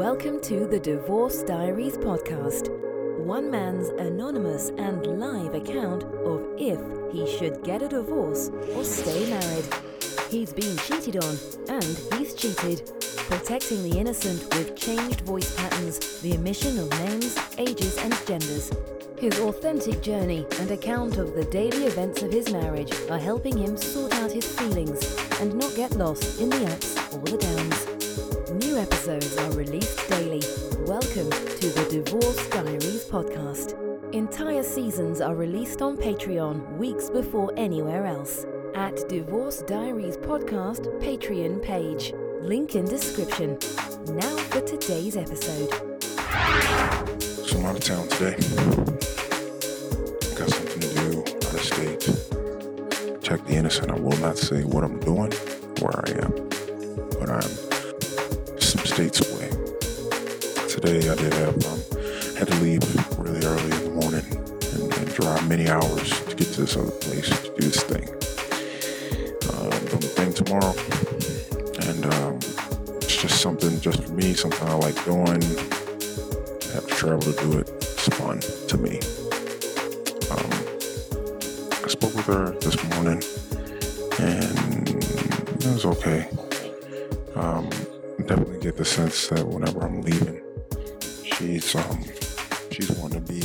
Welcome to the Divorce Diaries podcast, one man's anonymous and live account of if he should get a divorce or stay married. He's been cheated on and he's cheated, protecting the innocent with changed voice patterns, the omission of names, ages, and genders. His authentic journey and account of the daily events of his marriage are helping him sort out his feelings and not get lost in the ups or the downs. Episodes are released daily. Welcome to the Divorce Diaries podcast. Entire seasons are released on Patreon weeks before anywhere else. At Divorce Diaries Podcast Patreon page. Link in description. Now for today's episode. So I'm out of town today. Got something to do out of state. Check the innocent. I will not say what I'm doing, where I am, but I'm Today I did have um, had to leave really early in the morning and, and drive many hours to get to this other place to do this thing. Uh, I'm the thing tomorrow, and um, it's just something just for me, something I like doing. I have to travel to do it. It's fun to me. Um, I spoke with her this morning, and it was okay. Um, definitely get the sense that whenever I'm leaving, she's um she's wanting to be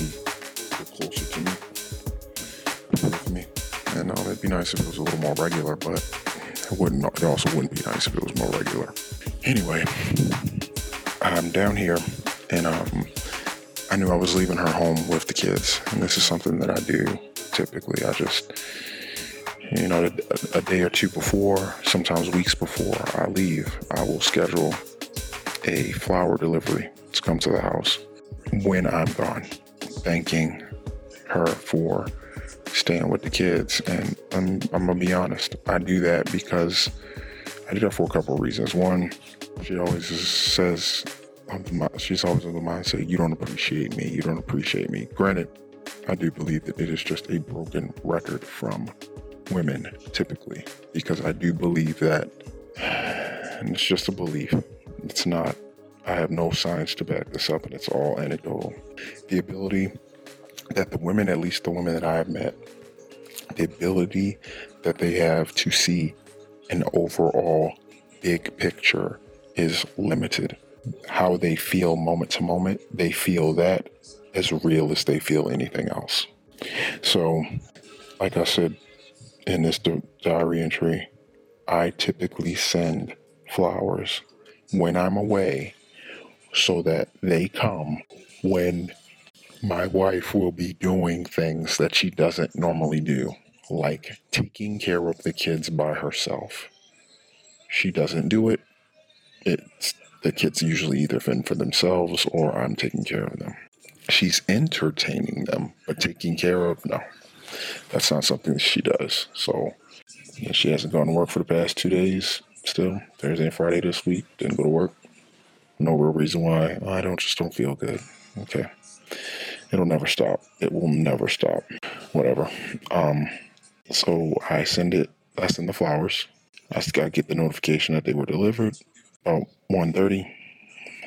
closer to me, with me. And um, it'd be nice if it was a little more regular, but it wouldn't. It also wouldn't be nice if it was more regular. Anyway, I'm down here, and um, I knew I was leaving her home with the kids, and this is something that I do typically. I just you know, a, a, day or two before, sometimes weeks before I leave, I will schedule a flower delivery to come to the house when I'm gone, thanking her for staying with the kids. And I'm, I'm gonna be honest, I do that because I do that for a couple of reasons. One, she always says, she's always of the mindset, you don't appreciate me, you don't appreciate me. Granted, I do believe that it is just a broken record from women typically because I do believe that, and it's just a belief. It's not, I have no science to back this up, and it's all anecdotal. The ability that the women, at least the women that I have met, the ability that they have to see an overall big picture is limited. How they feel moment to moment, they feel that as real as they feel anything else. So, like I said, in this diary entry, I typically send flowers when I'm away so that they come when my wife will be doing things that she doesn't normally do, like taking care of the kids by herself. She doesn't do it. It's the kids usually either fend for themselves or I'm taking care of them. She's entertaining them, but taking care of no that's not something she does. So she hasn't gone to work for the past two days. Still Thursday and Friday this week. Didn't go to work. No real reason why. I don't just don't feel good. Okay. It'll never stop. It will never stop. Whatever. Um. So I send it. I send the flowers. I gotta get the notification that they were delivered. About 1.30,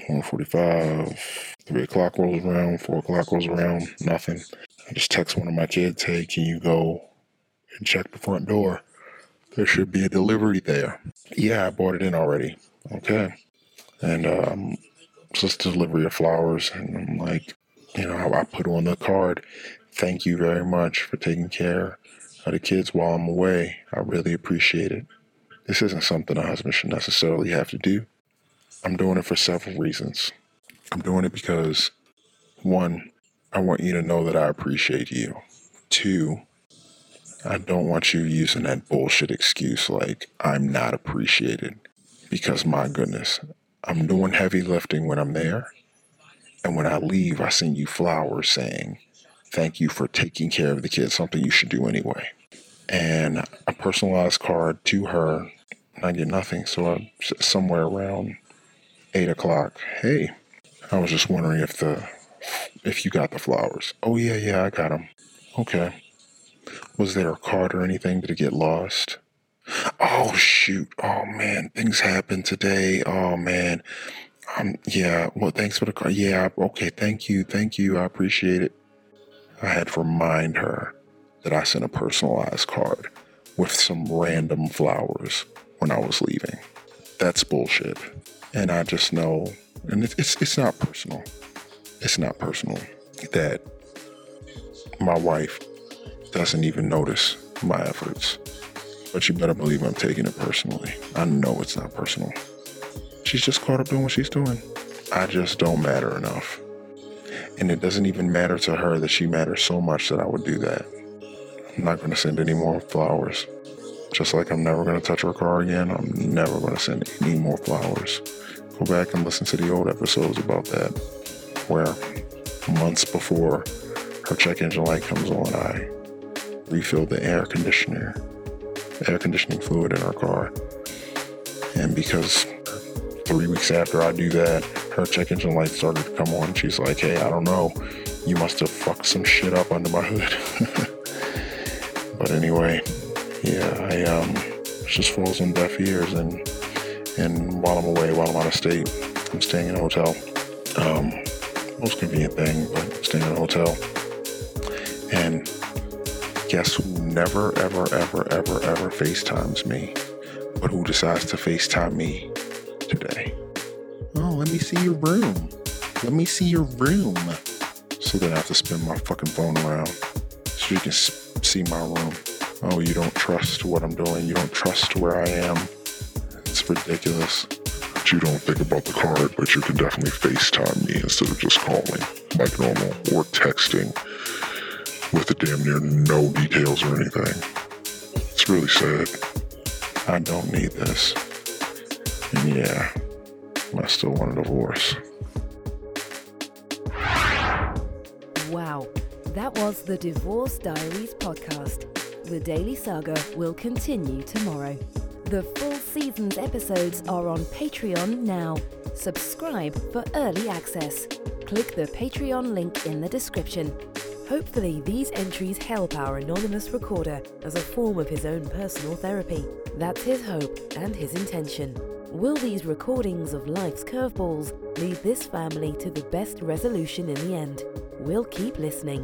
1.45, 3 o'clock rolls around, 4 o'clock rolls around, nothing. I just text one of my kids, hey, can you go and check the front door? There should be a delivery there. Yeah, I bought it in already. Okay. And um, it's just delivery of flowers. And I'm like, you know, I put on the card, thank you very much for taking care of the kids while I'm away. I really appreciate it. This isn't something a husband should necessarily have to do. I'm doing it for several reasons. I'm doing it because, one, I want you to know that I appreciate you. Two, I don't want you using that bullshit excuse like I'm not appreciated. Because my goodness, I'm doing heavy lifting when I'm there. And when I leave, I send you flowers saying, thank you for taking care of the kids, something you should do anyway. And a personalized card to her, and I get nothing. So I'm somewhere around eight o'clock. Hey, I was just wondering if the if you got the flowers. Oh, yeah, yeah, I got them. Okay. Was there a card or anything? Did it get lost? Oh, shoot. Oh, man. Things happened today. Oh, man. Um, yeah, well, thanks for the card. Yeah, okay, thank you, thank you. I appreciate it. I had to remind her that I sent a personalized card with some random flowers when I was leaving. That's bullshit. And I just know, and it's, it's, it's not personal. It's not personal that my wife doesn't even notice my efforts. But you better believe I'm taking it personally. I know it's not personal. She's just caught up doing what she's doing. I just don't matter enough. And it doesn't even matter to her that she matters so much that I would do that. I'm not going to send any more flowers. Just like I'm never going to touch her car again, I'm never going to send any more flowers. Go back and listen to the old episodes about that, where months before her check engine light comes on, I refill the air conditioner, air conditioning fluid in our car. And because three weeks after I do that, her check engine light started to come on. She's like, hey, I don't know. You must have fucked some shit up under my hood. but anyway, yeah, I um just falls on deaf ears and and while I'm away, while I'm out of state, I'm staying in a hotel. Um, most convenient thing, but staying in a hotel. And guess who never, ever, ever, ever, ever FaceTimes me, but who decides to FaceTime me today? Oh, let me see your room. Let me see your room. So then I have to spin my fucking phone around so you can see my room. Oh, you don't trust what I'm doing. You don't trust where I am. It's ridiculous. But you don't think about the card, but you can definitely FaceTime me instead of just calling like normal or texting with damn near no details or anything. It's really sad. I don't need this. And yeah, I still want a divorce. Wow, that was the Divorce Diaries podcast. The Daily Saga will continue tomorrow. The full season's episodes are on Patreon now. Subscribe for early access. Click the Patreon link in the description. Hopefully, these entries help our anonymous recorder as a form of his own personal therapy. That's his hope and his intention. Will these recordings of life's curveballs lead this family to the best resolution in the end? We'll keep listening.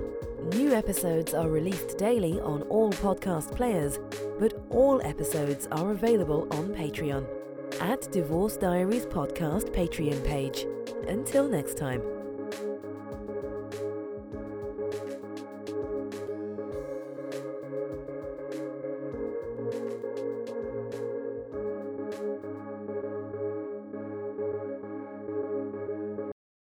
New episodes are released daily on all podcast players, but all episodes are available on Patreon at Divorce Diaries Podcast Patreon page. Until next time.